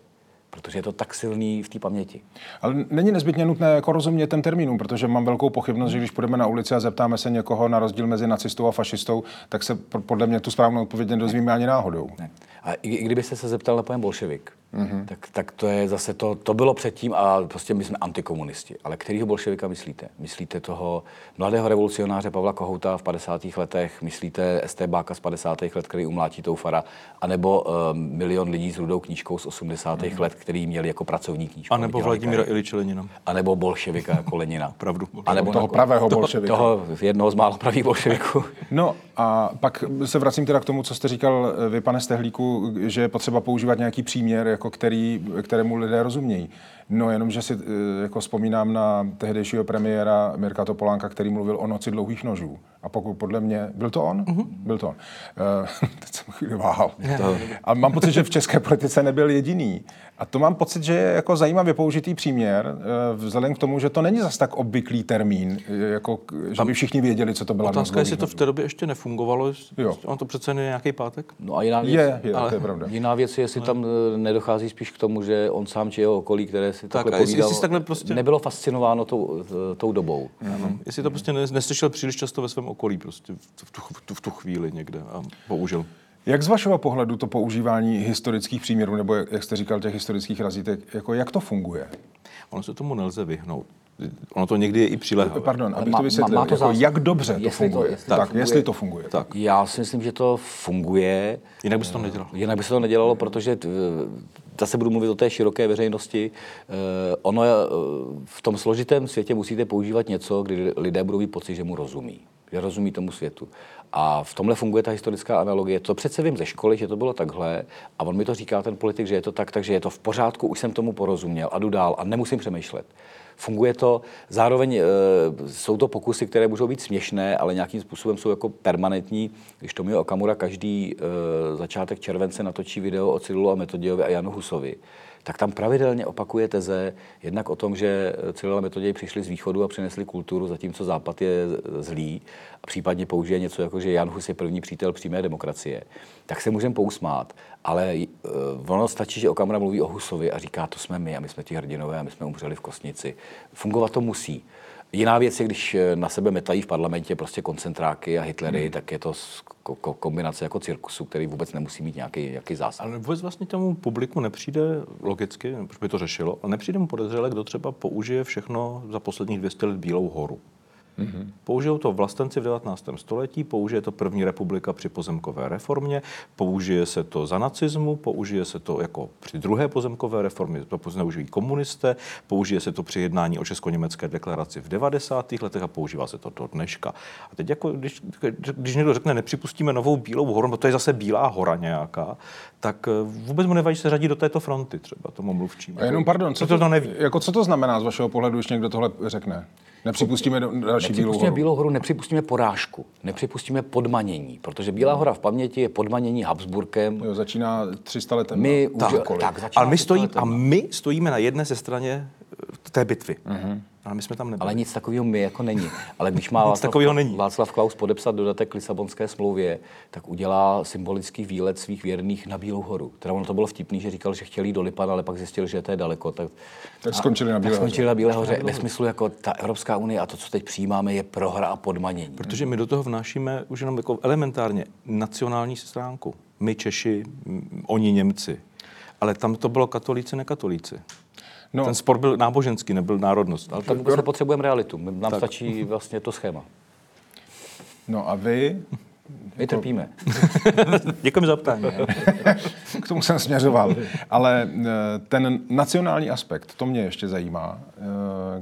protože je to tak silný v té paměti. Ale není nezbytně nutné jako rozumět těm termínům, protože mám velkou pochybnost, že když půjdeme na ulici a zeptáme se někoho na rozdíl mezi nacistou a fašistou, tak se podle mě tu správnou odpověď nedozvíme ani náhodou. Ne. A i, i kdybyste se zeptal na pojem bolševik, mm-hmm. tak, tak to je zase to, to bylo předtím a prostě my jsme antikomunisti. Ale kterýho bolševika myslíte? Myslíte toho mladého revolucionáře Pavla Kohouta v 50. letech? Myslíte STBáka z 50. let, který umlátí Toufara? A nebo uh, milion lidí s rudou knížkou z 80. Mm-hmm. let, který měli jako pracovní knížku? A nebo Vladimíra Iliče Lenina. A nebo bolševika jako Lenina. Pravdu. A nebo toho pravého bolševika. Toho, toho jednoho z mála pravých bolševiků. no a pak se vracím teda k tomu, co jste říkal vy, pane Stehlíku, že je potřeba používat nějaký příměr, jako který, kterému lidé rozumějí. No jenom, že si eh, jako vzpomínám na tehdejšího premiéra Mirka Topolánka, který mluvil o noci dlouhých nožů. A pokud podle mě, byl to on? Uh-huh. Byl to on. Uh, teď jsem chvíli váhal. A mám pocit, že v české politice nebyl jediný. A to mám pocit, že je jako zajímavě použitý příměr, uh, vzhledem k tomu, že to není zas tak obvyklý termín, jako, že by všichni věděli, co to byla Otázka, jestli to v té době ještě nefungovalo. Jo. On to přece je nějaký pátek? No a jiná věc, je, je, ale to je pravda. Jiná věc je, jestli tam nedochází spíš k tomu, že on sám či jeho okolí, které si tak, takhle povídal, jestli takhle prostě... nebylo fascinováno tou, tou dobou. Mm-hmm. Jestli to prostě neslyšel příliš často ve svém okolí prostě v tu, v tu, v tu chvíli někde a použil. Jak z vašeho pohledu to používání historických příměrů, nebo jak jste říkal, těch historických razítek, jako jak to funguje? Ono se tomu nelze vyhnout. Ono to někdy je i přilehavé. Pardon, abych to vysvětlil. Má, má to jako jak dobře to funguje. To, jestli tak, to funguje. jestli to funguje. Tak. Já si myslím, že to funguje. Jinak by se to nedělalo. Jinak by se to nedělalo, protože zase budu mluvit o té široké veřejnosti. Ono v tom složitém světě musíte používat něco, kdy lidé budou mít pocit, že mu rozumí že rozumí tomu světu. A v tomhle funguje ta historická analogie. To přece vím ze školy, že to bylo takhle a on mi to říká, ten politik, že je to tak, takže je to v pořádku, už jsem tomu porozuměl a jdu dál a nemusím přemýšlet. Funguje to, zároveň e, jsou to pokusy, které můžou být směšné, ale nějakým způsobem jsou jako permanentní. Když Tomio Okamura každý e, začátek července natočí video o Cyrilu a Metodiovi a Janu Husovi, tak tam pravidelně opakuje teze jednak o tom, že Cyril a Metoděj přišli z východu a přinesli kulturu, zatímco západ je zlý a případně použije něco jako, že Jan Hus je první přítel přímé demokracie, tak se můžeme pousmát. Ale uh, ono stačí, že Okamura mluví o Husovi a říká, to jsme my a my jsme ti hrdinové a my jsme umřeli v Kosnici. Fungovat to musí. Jiná věc je, když eh, na sebe metají v parlamentě prostě koncentráky a Hitlery, hmm. tak je to kombinace jako cirkusu, který vůbec nemusí mít nějaký, nějaký zásah. Ale vůbec vlastně tomu publiku nepřijde logicky, proč by to řešilo, ale nepřijde mu podezřele, kdo třeba použije všechno za posledních 200 let Bílou horu. Mm-hmm. Použijou to vlastenci v 19. století, použije to první republika při pozemkové reformě, použije se to za nacismu, použije se to jako při druhé pozemkové reformě, to zneužijí komunisté, použije se to při jednání o česko-německé deklaraci v 90. letech a používá se to do dneška. A teď jako, když, když někdo řekne, nepřipustíme novou bílou horu, no to je zase bílá hora nějaká, tak eh, vůbec mu nevadí se řadit do této fronty třeba tomu mluvčím. A jenom pardon, co to, to, neví. Jako, co to znamená z vašeho pohledu, když někdo tohle řekne? Nepřipustíme do- další Bílou Nepřipustíme horu. Bílou horu, nepřipustíme porážku, nepřipustíme podmanění, protože Bílá hora v paměti je podmanění Habsburkem. Jo, začíná 300 letem. My už, Cokoliv. tak, začíná Ale my, to stojíme, a my stojíme na jedné ze straně eh, té bitvy. Ale my jsme tam nebyli. Ale nic takového my jako není. Ale když má Václav, takového není. Václav Klaus podepsat dodatek k Lisabonské smlouvě, tak udělá symbolický výlet svých věrných na Bílou horu. Teda ono to bylo vtipný, že říkal, že chtěli jít do Lipan, ale pak zjistil, že to je daleko. Tak, Tak skončili na Bílé hoře. skončili na Bílé hoře. Ve smyslu, jako ta Evropská unie a to, co teď přijímáme, je prohra a podmanění. Protože my do toho vnášíme už jenom jako elementárně nacionální stránku. My Češi, oni Němci. Ale tam to bylo katolíci, nekatolíci. No. Ten spor byl náboženský, nebyl národnost. Ale tam vůbec nepotřebujeme realitu. Nám stačí vlastně to schéma. No a vy, My trpíme. Děkujeme za ptání. k tomu jsem směřoval, ale eh, ten nacionální aspekt, to mě ještě zajímá, eh,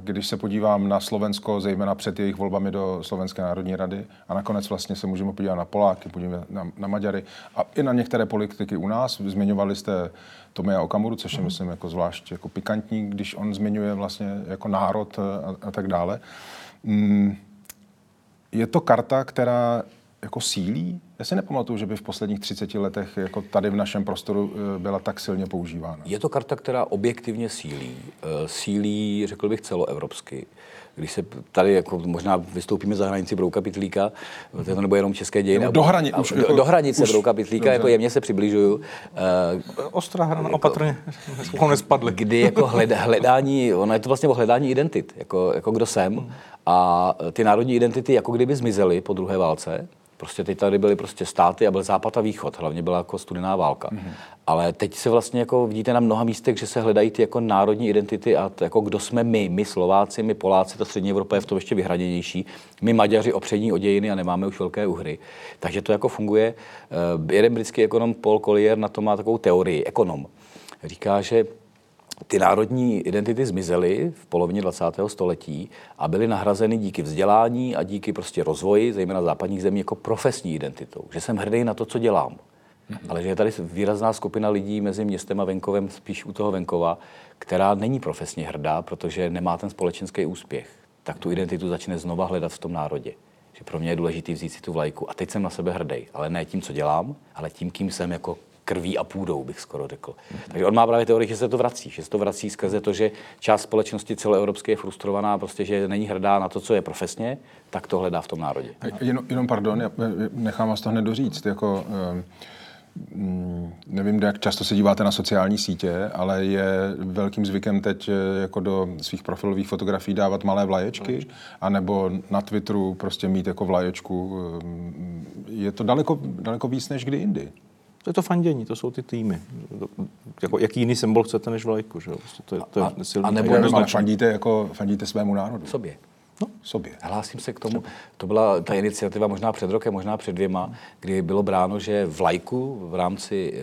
když se podívám na Slovensko, zejména před jejich volbami do Slovenské národní rady a nakonec vlastně se můžeme podívat na Poláky, podívat na, na Maďary a i na některé politiky u nás. Zmiňovali jste Tomia Okamuru, což je, myslím, jako zvlášť jako pikantní, když on zmiňuje vlastně jako národ a, a tak dále. Mm, je to karta, která jako sílí? Já si nepamatuju, že by v posledních 30 letech jako tady v našem prostoru eh, byla tak silně používána. Je to karta, která objektivně sílí. Eh, Sílí, řekl bych, celoevropsky. Když se tady jako možná vystoupíme za hranici Brouka Pitlíka, to nebo jenom české dějiny. Nebo do hrani- a- už do, jako- do hranice už- Brouka Pitlíka, dobře. jako jemně se přibližuju. Eh, Ostrá hrana, opatrně, spolu nespadli. kdy jako hled, hledání, ono je to vlastně o hledání identit, jako, jako kdo jsem. A ty národní identity jako kdyby zmizely po druhé válce. Prostě teď tady byly prostě státy a byl západ a východ, hlavně byla jako studená válka. Mm-hmm. Ale teď se vlastně jako vidíte na mnoha místech, že se hledají ty jako národní identity a jako kdo jsme my, my Slováci, my Poláci, ta střední Evropa je v tom ještě vyhraněnější. My Maďaři opřední o dějiny a nemáme už velké uhry. Takže to jako funguje. Eh, Jeden britský ekonom Paul Collier na to má takovou teorii, ekonom. Říká, že ty národní identity zmizely v polovině 20. století a byly nahrazeny díky vzdělání a díky prostě rozvoji, zejména západních zemí, jako profesní identitou. Že jsem hrdý na to, co dělám. Ale že je tady výrazná skupina lidí mezi městem a venkovem, spíš u toho venkova, která není profesně hrdá, protože nemá ten společenský úspěch. Tak tu identitu začne znova hledat v tom národě. Že pro mě je důležité vzít si tu vlajku. A teď jsem na sebe hrdý, ale ne tím, co dělám, ale tím, kým jsem jako krví a půdou, bych skoro řekl. Takže on má právě teorii, že se to vrací, že se to vrací skrze to, že část společnosti celoevropské je frustrovaná, prostě, že není hrdá na to, co je profesně, tak to hledá v tom národě. A Jenom, jenom pardon, já nechám vás to hned doříct. Jako, eh, mm, nevím, jak často se díváte na sociální sítě, ale je velkým zvykem teď eh, jako do svých profilových fotografií dávat malé vlaječky, anebo na Twitteru prostě mít jako vlaječku. eh, Je to daleko, daleko víc než kdy jindy. To je to fandění, to jsou ty týmy. Jako, jaký jiný symbol chcete než vlajku, že? Prostě To je, to je A- silný. a nebo- jednoznačně. fandíte, jako, fandíte svému národu. Sobě. Sobě. Hlásím se k tomu. To byla ta iniciativa možná před rokem, možná před dvěma, kdy bylo bráno, že v lajku v rámci e,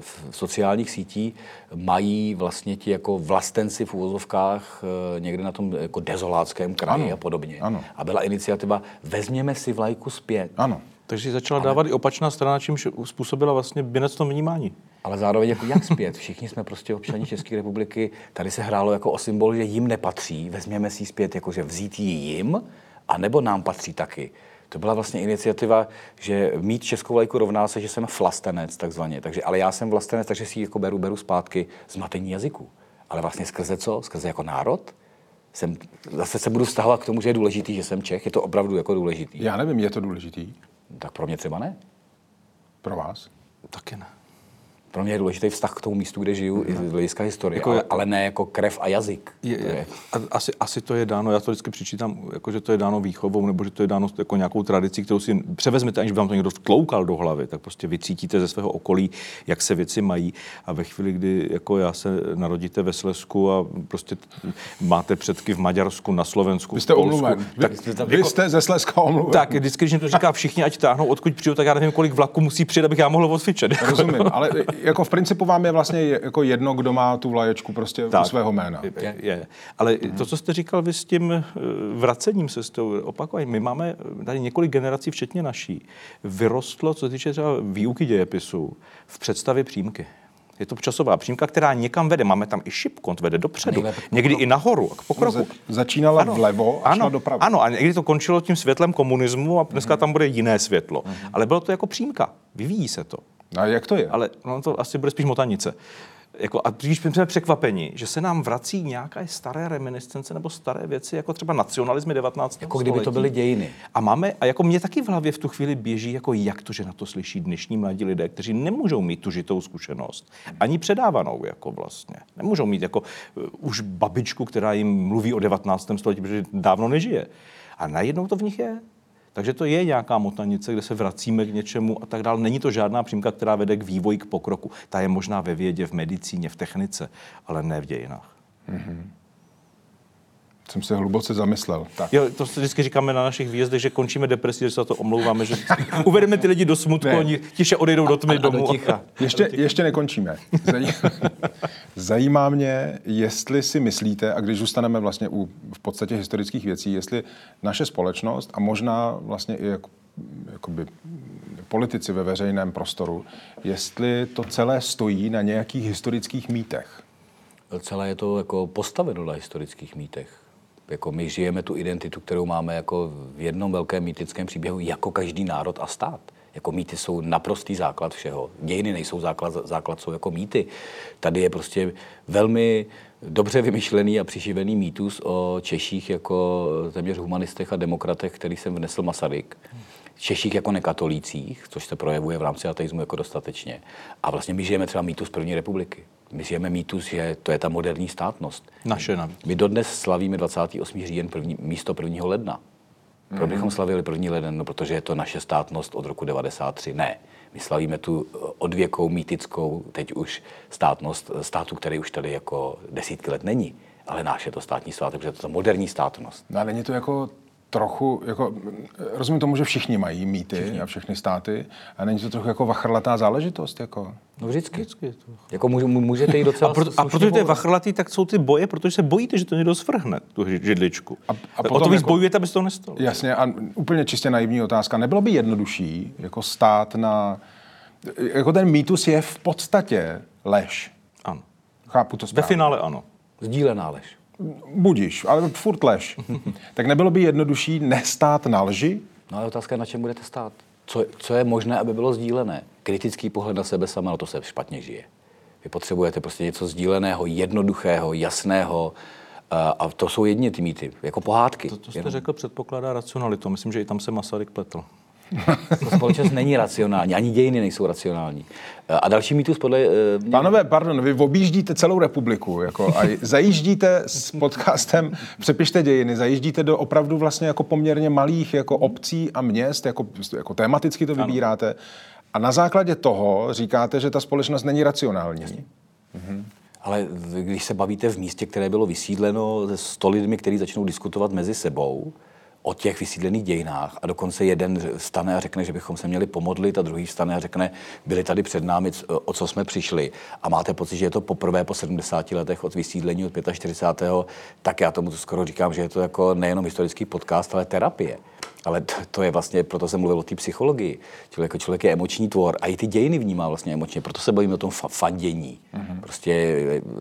v sociálních sítí mají vlastně ti jako vlastenci v úvozovkách e, někde na tom jako dezoláckém kraji Ano, a podobně. ano. A byla iniciativa vezměme si vlajku zpět. Ano. Takže si začala dávat i opačná strana, čímž způsobila vlastně binec v tom vnímání. Ale zároveň jako jak zpět? Všichni jsme prostě občani České republiky. Tady se hrálo jako o symbol, že jim nepatří. Vezměme si zpět, jakože vzít ji jim, anebo nám patří taky. To byla vlastně iniciativa, že mít českou vlajku rovná se, že jsem flastenec takzvaně. Takže, ale já jsem vlastenec, takže si ji jako beru, beru zpátky zmatení jazyku. Ale vlastně skrze co? Skrze jako národ? Jsem, zase se budu vztahovat k tomu, že je důležitý, že jsem Čech. Je to opravdu jako důležitý. Já nevím, je to důležitý Tak pro mě třeba ne. pro vás? Taky ne. Pro mě je důležitý vztah k tomu místu, kde žiju, i z hlediska historie, Jako- ale, ale ne jako krev a jazyk. Je, To je, a- asi, asi to je dáno, já to vždycky přičítám, jako, že to je dáno výchovou, nebo že to je dáno jako nějakou tradicí, kterou si převezmete, aniž by vám to někdo vtloukal do hlavy, tak prostě vycítíte ze svého okolí, jak se věci mají. A ve chvíli, kdy jako já se narodíte ve Slesku a prostě t- máte předky v Maďarsku, na Slovensku, Vy jste v Polsku, omluven. Vy, tak, vy jste ze Slezska omluven. tak vždycky, když jim to říká všichni, ať táhnou, odkud přijdu, tak já nevím, kolik vlaků musí přijet, abych já mohl odfičet. Rozumím, ale jako v principu vám je vlastně jako jedno, kdo má tu vlaječku prostě u Tak. svého jména. Je, je. Ale to, co jste říkal vy s tím eh, vracením se s tou opakovaním, my máme tady několik generací, včetně naší, vyrostlo, co se týče třeba výuky dějepisu, v představě přímky. Je to časová přímka, která někam vede. Máme tam i šipkont, vede dopředu. nejlépe k Někdy i nahoru, a k pokroku. No, za- začínala vlevo až ano, na dopravu. Ano, a někdy to končilo tím světlem komunismu a dneska tam bude jiné světlo. Ale bylo to jako přímka. Vyvíjí se to. A jak to je? Ale no, to asi bude spíš motanice. Jako, a když jsme překvapeni, že se nám vrací nějaké staré reminiscence nebo staré věci, jako třeba nacionalismy 19. Jako kdyby to byly dějiny. A máme, a jako mě taky v hlavě v tu chvíli běží, jako jak to, že na to slyší dnešní mladí lidé, kteří nemůžou mít tu žitou zkušenost, ani předávanou, jako vlastně. Nemůžou mít jako uh, už babičku, která jim mluví o 19. století, protože dávno nežije. A najednou to v nich je. Takže to je nějaká motanice, kde se vracíme k něčemu a tak dále. Není to žádná přímka, která vede k vývoji, k pokroku. Ta je možná ve vědě, v medicíně, v technice, ale ne v dějinách. Jsem se hluboce zamyslel. Tak. Jo, to si vždycky říkáme na našich výjezdech, že končíme depresi, že se za to omlouváme, že uvedeme ty lidi do smutku, Ne. oni tiše odejdou do tmy a do domů. ticha. Ještě, ještě nekončíme. Zaj- Zajímá mě, jestli si myslíte, a když zůstaneme vlastně u v podstatě historických věcí, jestli naše společnost a možná vlastně i jako, jakoby politici ve veřejném prostoru, jestli to celé stojí na nějakých historických mýtech. Celé je to jako postaveno na historických mýtech. Jako my žijeme tu identitu, kterou máme jako v jednom velkém mýtickém příběhu, jako každý národ a stát. Jako mýty jsou naprostý základ všeho. Dějiny nejsou základ, základ jsou jako mýty. Tady je prostě velmi dobře vymyšlený a přiživený mýtus o Češích jako téměř humanistech a demokratech, který jsem vnesl Masaryk. Češích jako nekatolících, což se projevuje v rámci ateismu jako dostatečně. A vlastně my žijeme třeba mýtus první republiky. My žijeme mýtus, že to je ta moderní státnost. Naše navíc. My dodnes slavíme 28. říjen první, místo 1. ledna. Proč bychom slavili 1. leden? No, protože je to naše státnost od roku 93. Ne. My slavíme tu eh, odvěkou, mýtickou, teď už státnost eh, státu, který už tady jako desítky let není. Ale náš je to státní svátek, protože je to moderní státnost. No a není to jako trochu, jako, rozumím tomu, že všichni mají mýty všichni. a všechny státy, a není to trochu jako vachrlatá záležitost? Jako? No vždycky. Vždycky je to. Jako může, můžete jít docela A, proto, a protože to je vachrlatý, tak jsou ty boje, protože se bojíte, že to někdo svrhne, tu ži- židličku. A- A, a o potom to víc jako- bojujete, aby se to nestalo. Jasně, a úplně čistě naivní otázka. Nebylo by jednodušší jako stát na... Jako ten mýtus je v podstatě lež. Ano. Chápu to Ve správně. finále ano. Sdílená lež. Budíš, ale furt lež. tak nebylo by jednodušší nestát na lži? No ale otázka je, na čem budete stát. Co, co je možné, aby bylo sdílené? Kritický pohled na sebe sama, no to se špatně žije. Vy potřebujete prostě něco sdíleného, jednoduchého, jasného, a, to jsou jedině ty mýty, jako pohádky. To, to jste Jenom. řekl, předpokládá racionalitu. Myslím, že i tam se Masaryk pletl. Ta společnost není racionální, ani dějiny nejsou racionální. A další mýtus podle... eh, Pánové, pardon, vy objíždíte celou republiku jako, a zajíždíte s podcastem Přepište dějiny, zajíždíte do opravdu vlastně jako poměrně malých jako obcí a měst, jako, jako tematicky to vybíráte. A na základě toho říkáte, že ta společnost není racionální. Ale v- když se bavíte v místě, které bylo vysídleno se 100 lidmi, kteří začnou diskutovat mezi sebou o těch vysídlených dějinách a dokonce jeden stane a řekne, že bychom se měli pomodlit a druhý vstane a řekne, byli tady před námi, o co jsme přišli a máte pocit, že je to poprvé po 70 letech od vysídlení od 45. tak já tomu skoro říkám, že je to jako nejenom historický podcast, ale terapie. Ale to, to je vlastně, proto jsem mluvil o té psychologii. Čili jako člověk je emoční tvor a i ty dějiny vnímá vlastně emočně, proto se bavíme o tom fa- fandění. Mm-hmm. Prostě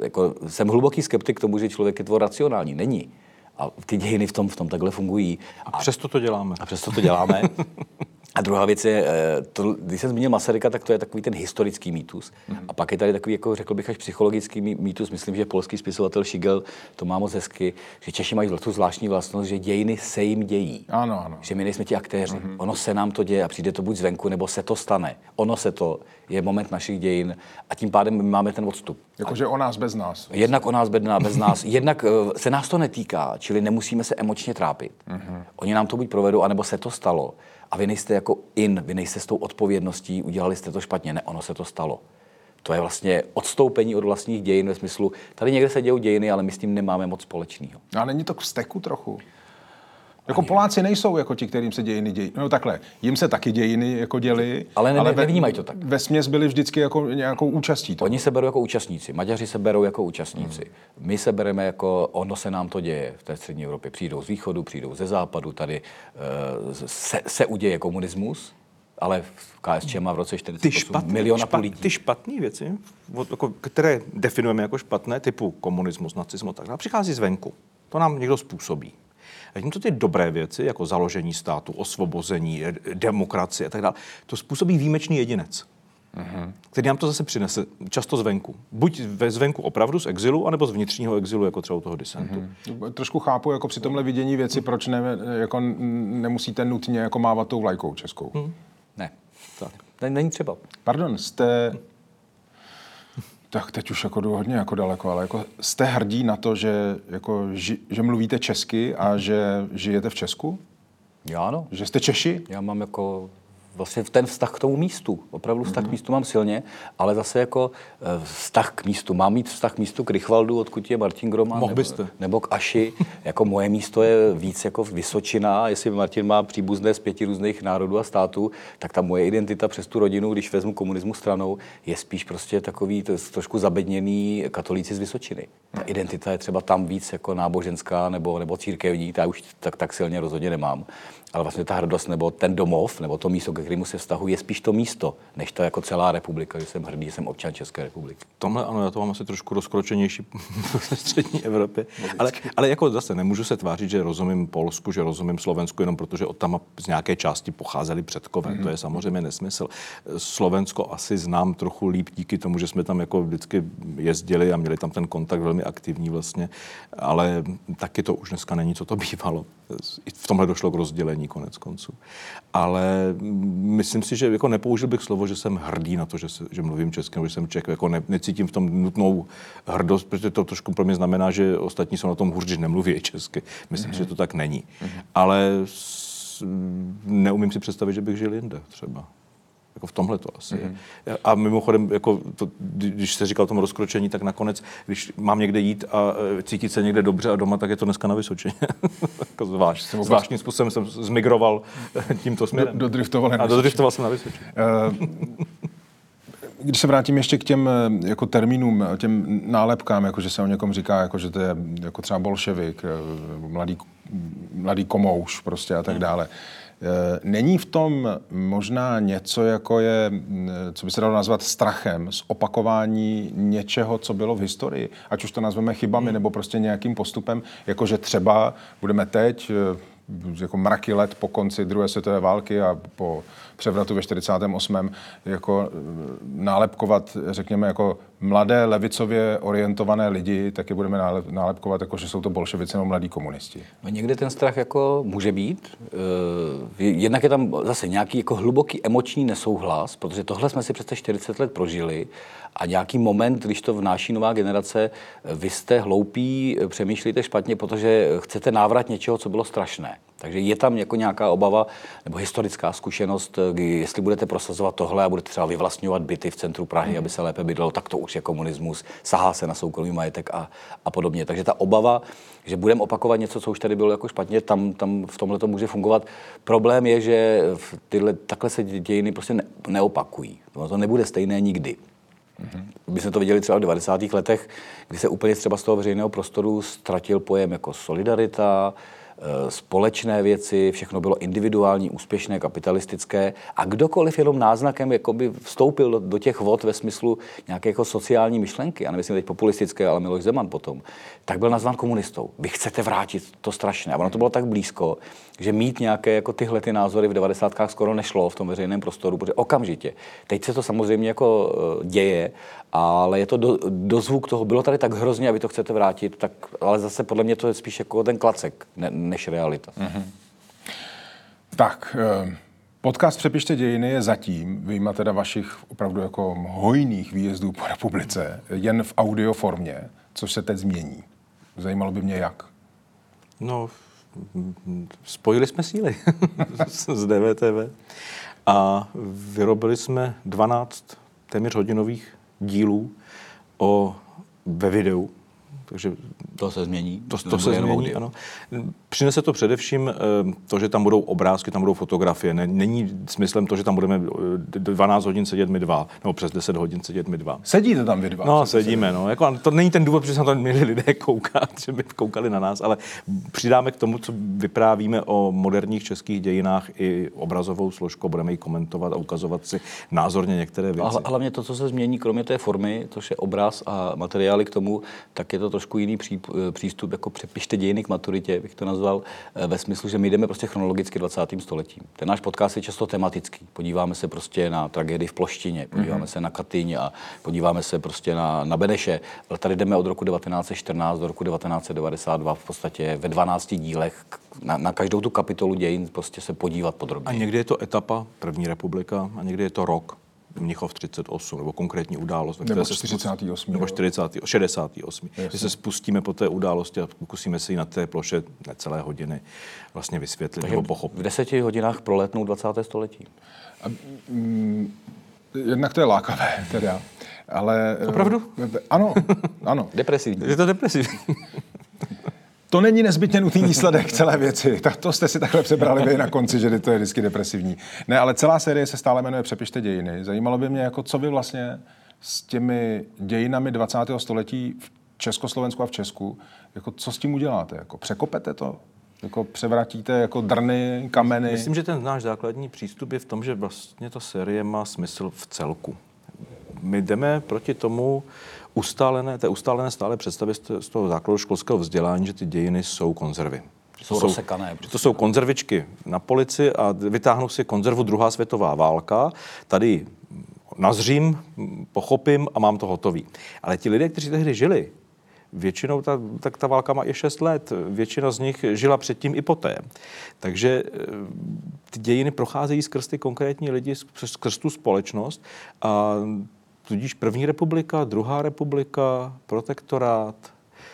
jako, jsem hluboký skeptik k tomu, že člověk je tvor racionální. Není. A ty dějiny v tom, v tom takhle fungují. A přesto to děláme. A přesto to děláme. A druhá věc je, eh, to, když jsem zmínil Masaryka, tak to je takový ten historický mýtus. A pak je tady takový, jako řekl bych, až psychologický mý- mýtus. Myslím, že polský spisovatel Šigel to má moc hezky, že Češi mají tu zvláštní vlastnost, že dějiny se jim dějí. Ano, ano. Že my nejsme ti aktéři. Mm-hmm. Ono se nám to děje a přijde to buď zvenku, nebo se to stane. Ono se to je moment našich dějin a tím pádem my máme ten odstup. Jakože o nás bez nás. Jednak o nás, bez nás, bez nás. Jednak eh, se nás to netýká, čili nemusíme se emočně trápit. Mm-hmm. Oni nám to buď provedou, anebo se to stalo. A vy nejste jako in, vy nejste s tou odpovědností, udělali jste to špatně. Ne, ono se to stalo. To je vlastně odstoupení od vlastních dějin ve smyslu, tady někde se dějou dějiny, ale my s tím nemáme moc společného. A není to k vzteku trochu? Jako Poláci nejsou jako ti, kterým se dějiny dějí. No takhle, jim se taky dějiny jako děli. Ale ne- nevnímají to tak. Ve směs byli vždycky jako nějakou účastí. toho. Oni se berou jako účastníci, Maďaři se berou jako účastníci. My se bereme jako, ono se nám to děje v té střední Evropě. Přijdou z východu, přijdou ze západu, tady eh, se, se uděje komunismus ale v KSČ má v roce 48 ty špatný, miliona špat, lidí. Ty špatné věci, jako, které definujeme jako špatné, typu komunismus, nacismus, tak dále, přichází zvenku. To nám někdo způsobí. A to ty dobré věci, jako založení státu, osvobození, demokracie a tak dále, to způsobí výjimečný jedinec. Uh-huh. který nám to zase přinese, často zvenku. Buď ve zvenku opravdu z exilu, anebo z vnitřního exilu, jako třeba u toho disentu. Uh-huh. Trošku chápu jako při tomhle vidění věci, proč ne, jako nemusíte nutně jako mávat tou vlajkou českou. Uh-huh. Ne, tak. Není třeba. Pardon, jste... Tak teď už jako jdu hodně jako daleko, ale jako jste hrdí na to, že, jako, ži, že mluvíte česky a že žijete v Česku? Já ano. Že jste Češi? Já mám jako vlastně ten vztah k tomu místu. Opravdu vztah mm-hmm. k místu mám silně, ale zase jako eh, vztah k místu. Mám mít vztah k místu k Rychvaldu, odkud je Martin Groman, Mohl byste. Nebo, nebo k Aši. jako moje místo je víc jako Vysočina. Jestli Martin má příbuzné z pěti různých národů a států, tak ta moje identita přes tu rodinu, když vezmu komunismu stranou, je spíš prostě takový to, trošku zabedněný katolíci z Vysočiny. Ta identita je třeba tam víc jako náboženská nebo, nebo církevní, ta už tak, tak silně rozhodně nemám ale vlastně ta hrdost nebo ten domov, nebo to místo, ke kterému se vztahuje, je spíš to místo, než to jako celá republika, že jsem hrdý, že jsem občan České republiky. Tomhle ano, já to mám asi trošku rozkročenější v střední Evropě. Ale, ale jako zase nemůžu se tvářit, že rozumím Polsku, že rozumím Slovensku, jenom protože od tam z nějaké části pocházeli předkové. Mm-hmm. To je samozřejmě nesmysl. Slovensko asi znám trochu líp díky tomu, že jsme tam jako vždycky jezdili a měli tam ten kontakt velmi aktivní vlastně, ale taky to už dneska není, co to bývalo. V tomhle došlo k rozdělení není konec konců. Ale myslím si, že jako nepoužil bych slovo, že jsem hrdý na to, že, se, že mluvím česky, že jsem Čech. Jako ne, necítím v tom nutnou hrdost, protože to trošku pro mě znamená, že ostatní jsou na tom hůř, když nemluví česky. Myslím mm-hmm. si, že to tak není. Mm-hmm. Ale s, neumím si představit, že bych žil jinde třeba. Jako v tomhle to asi mm-hmm. je. A mimochodem, jako to, když se říkal o tom rozkročení, tak nakonec, když mám někde jít a e, cítit se někde dobře a doma, tak je to dneska na Vysočině. jako zvlášť, zvláštním způsobem jsem zmigroval e, tímto směrem. Do, dodriftoval a dodriftoval jsem na Vysočině. Uh, když se vrátím ještě k těm jako termínům, těm nálepkám, jako že se o někom říká, jako že to je jako třeba bolševik, mladý, mladý komouš prostě a tak hmm. dále. Eh, není v tom možná něco, jako je, mm, co by se dalo nazvat strachem z opakování něčeho, co bylo v historii? Ať už to nazveme chybami hmm. nebo prostě nějakým postupem, jakože třeba budeme teď eh, jako mraky let po konci druhé světové války a po převratu ve 48. jako eh, nálepkovat, řekněme, jako mladé levicově orientované lidi, tak je budeme nálepkovat, jako, že jsou to bolševici nebo mladí komunisti. No někde ten strach jako může být. Jednak je tam zase nějaký jako hluboký emoční nesouhlas, protože tohle jsme si přece 40 let prožili a nějaký moment, když to vnáší nová generace, vy jste hloupí, přemýšlíte špatně, protože chcete návrat něčeho, co bylo strašné. Takže je tam jako nějaká obava nebo historická zkušenost, jestli budete prosazovat tohle a budete třeba vyvlastňovat byty v centru Prahy, aby se lépe bydlelo, tak to už je komunismus, sahá se na soukromý majetek a, a podobně. Takže ta obava, že budeme opakovat něco, co už tady bylo jako špatně, tam, tam v tomhle to může fungovat. Problém je, že tyhle, takhle se dějiny prostě ne, neopakují. To nebude stejné nikdy. Mm-hmm. My jsme to viděli třeba v 90. letech, kdy se úplně třeba z toho veřejného prostoru ztratil pojem jako solidarita, Eh, společné věci, všechno bylo individuální, úspěšné, kapitalistické a kdokoliv jenom náznakem jakoby vstoupil do, do těch vod ve smyslu nějaké jako sociální myšlenky, já nevím teď populistické, ale Miloš Zeman potom, tak byl nazván komunistou. Vy chcete vrátit to strašné. A ono to bylo tak blízko, že mít nějaké jako tyhle ty názory v 90. skoro nešlo v tom veřejném prostoru, protože okamžitě. Teď se to samozřejmě jako eh, děje, ale je to do, dozvuk toho, bylo tady tak hrozně, aby to chcete vrátit, tak, ale zase podle mě to je spíš jako ten klacek, ne, než realita. Mm-hmm. Tak, eh, podcast Přepište dějiny je zatím, vyjma teda vašich opravdu jako hojných výjezdů po republice, jen v audio formě, což se teď změní. Zajímalo by mě jak. No, spojili jsme síly z DVTV a vyrobili jsme 12 téměř hodinových dílů o, ve videu Takže to se změní. To, to, to se změní, audio. ano. Přinese to především eh, to, že tam budou obrázky, tam budou fotografie. Není smyslem to, že tam budeme 12 hodin sedět my dva, nebo přes 10 hodin sedět my dva. Sedíte tam vy dva? No, sedíme. No. Jako, to není ten důvod, protože se tam měli lidé koukat, že by koukali na nás, ale přidáme k tomu, co vyprávíme o moderních českých dějinách i obrazovou složku, budeme ji komentovat a ukazovat si názorně některé věci. A hlavně to, co se změní, kromě té formy, což je obraz a materiály k tomu, tak je to trošku jiný pří, eh, přístup, jako přepište dějiny k maturitě, bych to nazval, eh, ve smyslu, že my jdeme prostě chronologicky 20. stoletím. Ten náš podcast je často tematický. Podíváme se prostě na tragédii v Ploštině, podíváme mm-hmm. se na Katyň a podíváme se prostě na, na Beneše. Ale tady jdeme od roku 1914 do roku 1992 v podstatě ve 12 dílech na, na každou tu kapitolu dějin prostě se podívat podrobně. A někdy je to etapa, první republika, a někdy je to rok. Mnichov 38, nebo konkrétní událost. Nebo 48. Nebo 40, 68. Jasně. se spustíme po té události a pokusíme se ji na té ploše necelé hodiny vlastně vysvětlit Takže nebo pochopit. V deseti hodinách proletnou 20. století. A, mm, jednak to je lákavé, teda. Ale... Opravdu? Ano, ano. Depresivní. Je to depresivní. To není nezbytně nutný výsledek celé věci. Tak to jste si takhle přebrali vy na konci, že to je vždycky depresivní. Ne, ale celá série se stále jmenuje Přepište dějiny. Zajímalo by mě, jako co vy vlastně s těmi dějinami 20. století v Československu a v Česku, jako co s tím uděláte? Jako překopete to? Jako převratíte jako drny, kameny? Myslím, že ten náš základní přístup je v tom, že vlastně ta série má smysl v celku. My jdeme proti tomu, ustálené, té ustálené stále představy z toho základu školského vzdělání, že ty dějiny jsou konzervy. Jsou, jsou rozsekané. Že to jsou konzervičky na polici a vytáhnou si konzervu druhá světová válka. Tady nazřím, pochopím a mám to hotový. Ale ti lidé, kteří tehdy žili, většinou ta, tak ta válka má i 6 let. Většina z nich žila předtím i poté. Takže eh, ty dějiny procházejí skrz ty konkrétní lidi, skrz tu společnost a Tudíž první republika, druhá republika, protektorát,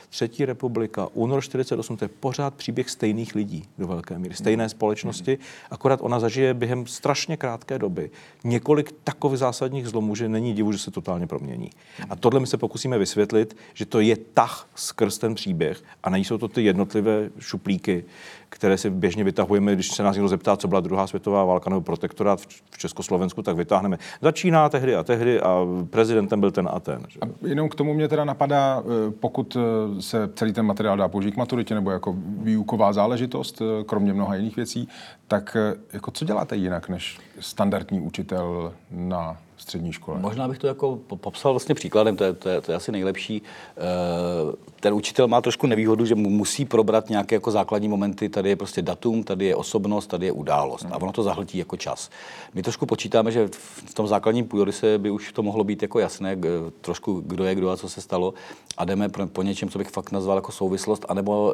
třetí republika, únor 48, to je pořád příběh stejných lidí do velké míry, stejné společnosti, akorát ona zažije během strašně krátké doby několik takových zásadních zlomů, že není divu, že se totálně promění. A tohle my se pokusíme vysvětlit, že to je tah skrz ten příběh a nejsou to ty jednotlivé šuplíky, které si běžně vytahujeme, když se nás někdo zeptá, co byla druhá světová válka nebo protektorát v Československu, tak vytáhneme. Začíná tehdy a tehdy a prezidentem byl ten a ten. Že? A jenom k tomu mě teda napadá, eh, pokud eh, se celý ten materiál dá použít k maturitě nebo jako výuková záležitost, eh, kromě mnoha jiných věcí, tak jako co děláte jinak než standardní učitel na střední škole. Možná bych to jako popsal vlastně příkladem, to je, to je, to je asi nejlepší. Eh, ten učitel má trošku nevýhodu, že mu musí probrat nějaké jako základní momenty. Tady je prostě datum, tady je osobnost, tady je událost. A ono to zahltí jako čas. My trošku počítáme, že v tom základním půdoryse by už to mohlo být jako jasné, trošku kdo je kdo a co se stalo. A jdeme po něčem, co bych fakt nazval jako souvislost, anebo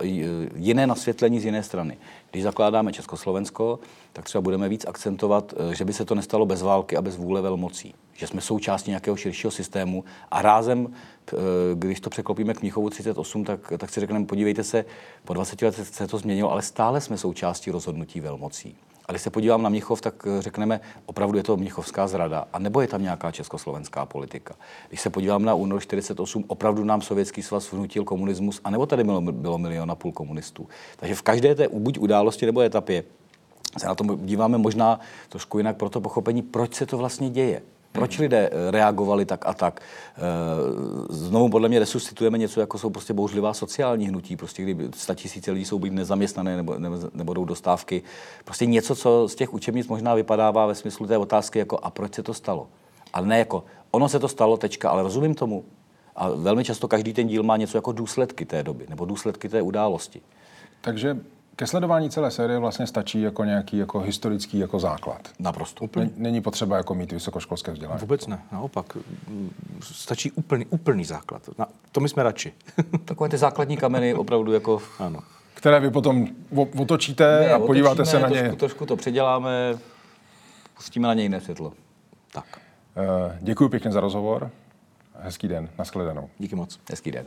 jiné nasvětlení z jiné strany. Když zakládáme Československo, tak třeba budeme víc akcentovat, eh, že by se to nestalo bez války a bez vůle velmocí. Že jsme součástí nějakého širšího systému a rázem, eh, když to překlopíme k Mnichovu 38, tak, tak si řekneme, podívejte se, po 20 letech se to změnilo, ale stále jsme součástí rozhodnutí velmocí. A když se podívám na Mnichov, tak eh, řekneme, opravdu je to mnichovská zrada, a nebo je tam nějaká československá politika. Když se podívám na únor 48, opravdu nám Sovětský svaz vnutil komunismus, a nebo tady bylo, bylo milion a půl komunistů. Takže v každé té buď události nebo etapě se na to díváme možná trošku jinak pro to pochopení, proč se to vlastně děje. Proč lidé eh, reagovali tak a tak? Eh, znovu podle mě resuscitujeme něco, jako jsou prostě bouřlivá sociální hnutí, prostě kdy tisíce lidí jsou být nezaměstnané nebo nebudou dostávky. Prostě něco, co z těch učebnic možná vypadává ve smyslu té otázky, jako a proč se to stalo? Ale ne jako, ono se to stalo, tečka, ale rozumím tomu. A velmi často každý ten díl má něco jako důsledky té doby nebo důsledky té události. Takže ke sledování celé série vlastně stačí jako nějaký jako historický jako základ. Naprosto. Úplně. Není potřeba jako mít vysokoškolské vzdělání. Vůbec ne, naopak. Stačí úplný, úplný základ. Na, to my jsme radši. Takové ty základní kameny opravdu jako... Ano. Které vy potom otočíte ne, a podíváte se na ně. Trošku, trošku to předěláme, pustíme na něj jiné světlo. Tak. Uh, děkuji pěkně za rozhovor. Hezký den. Naschledanou. Díky moc. Hezký den.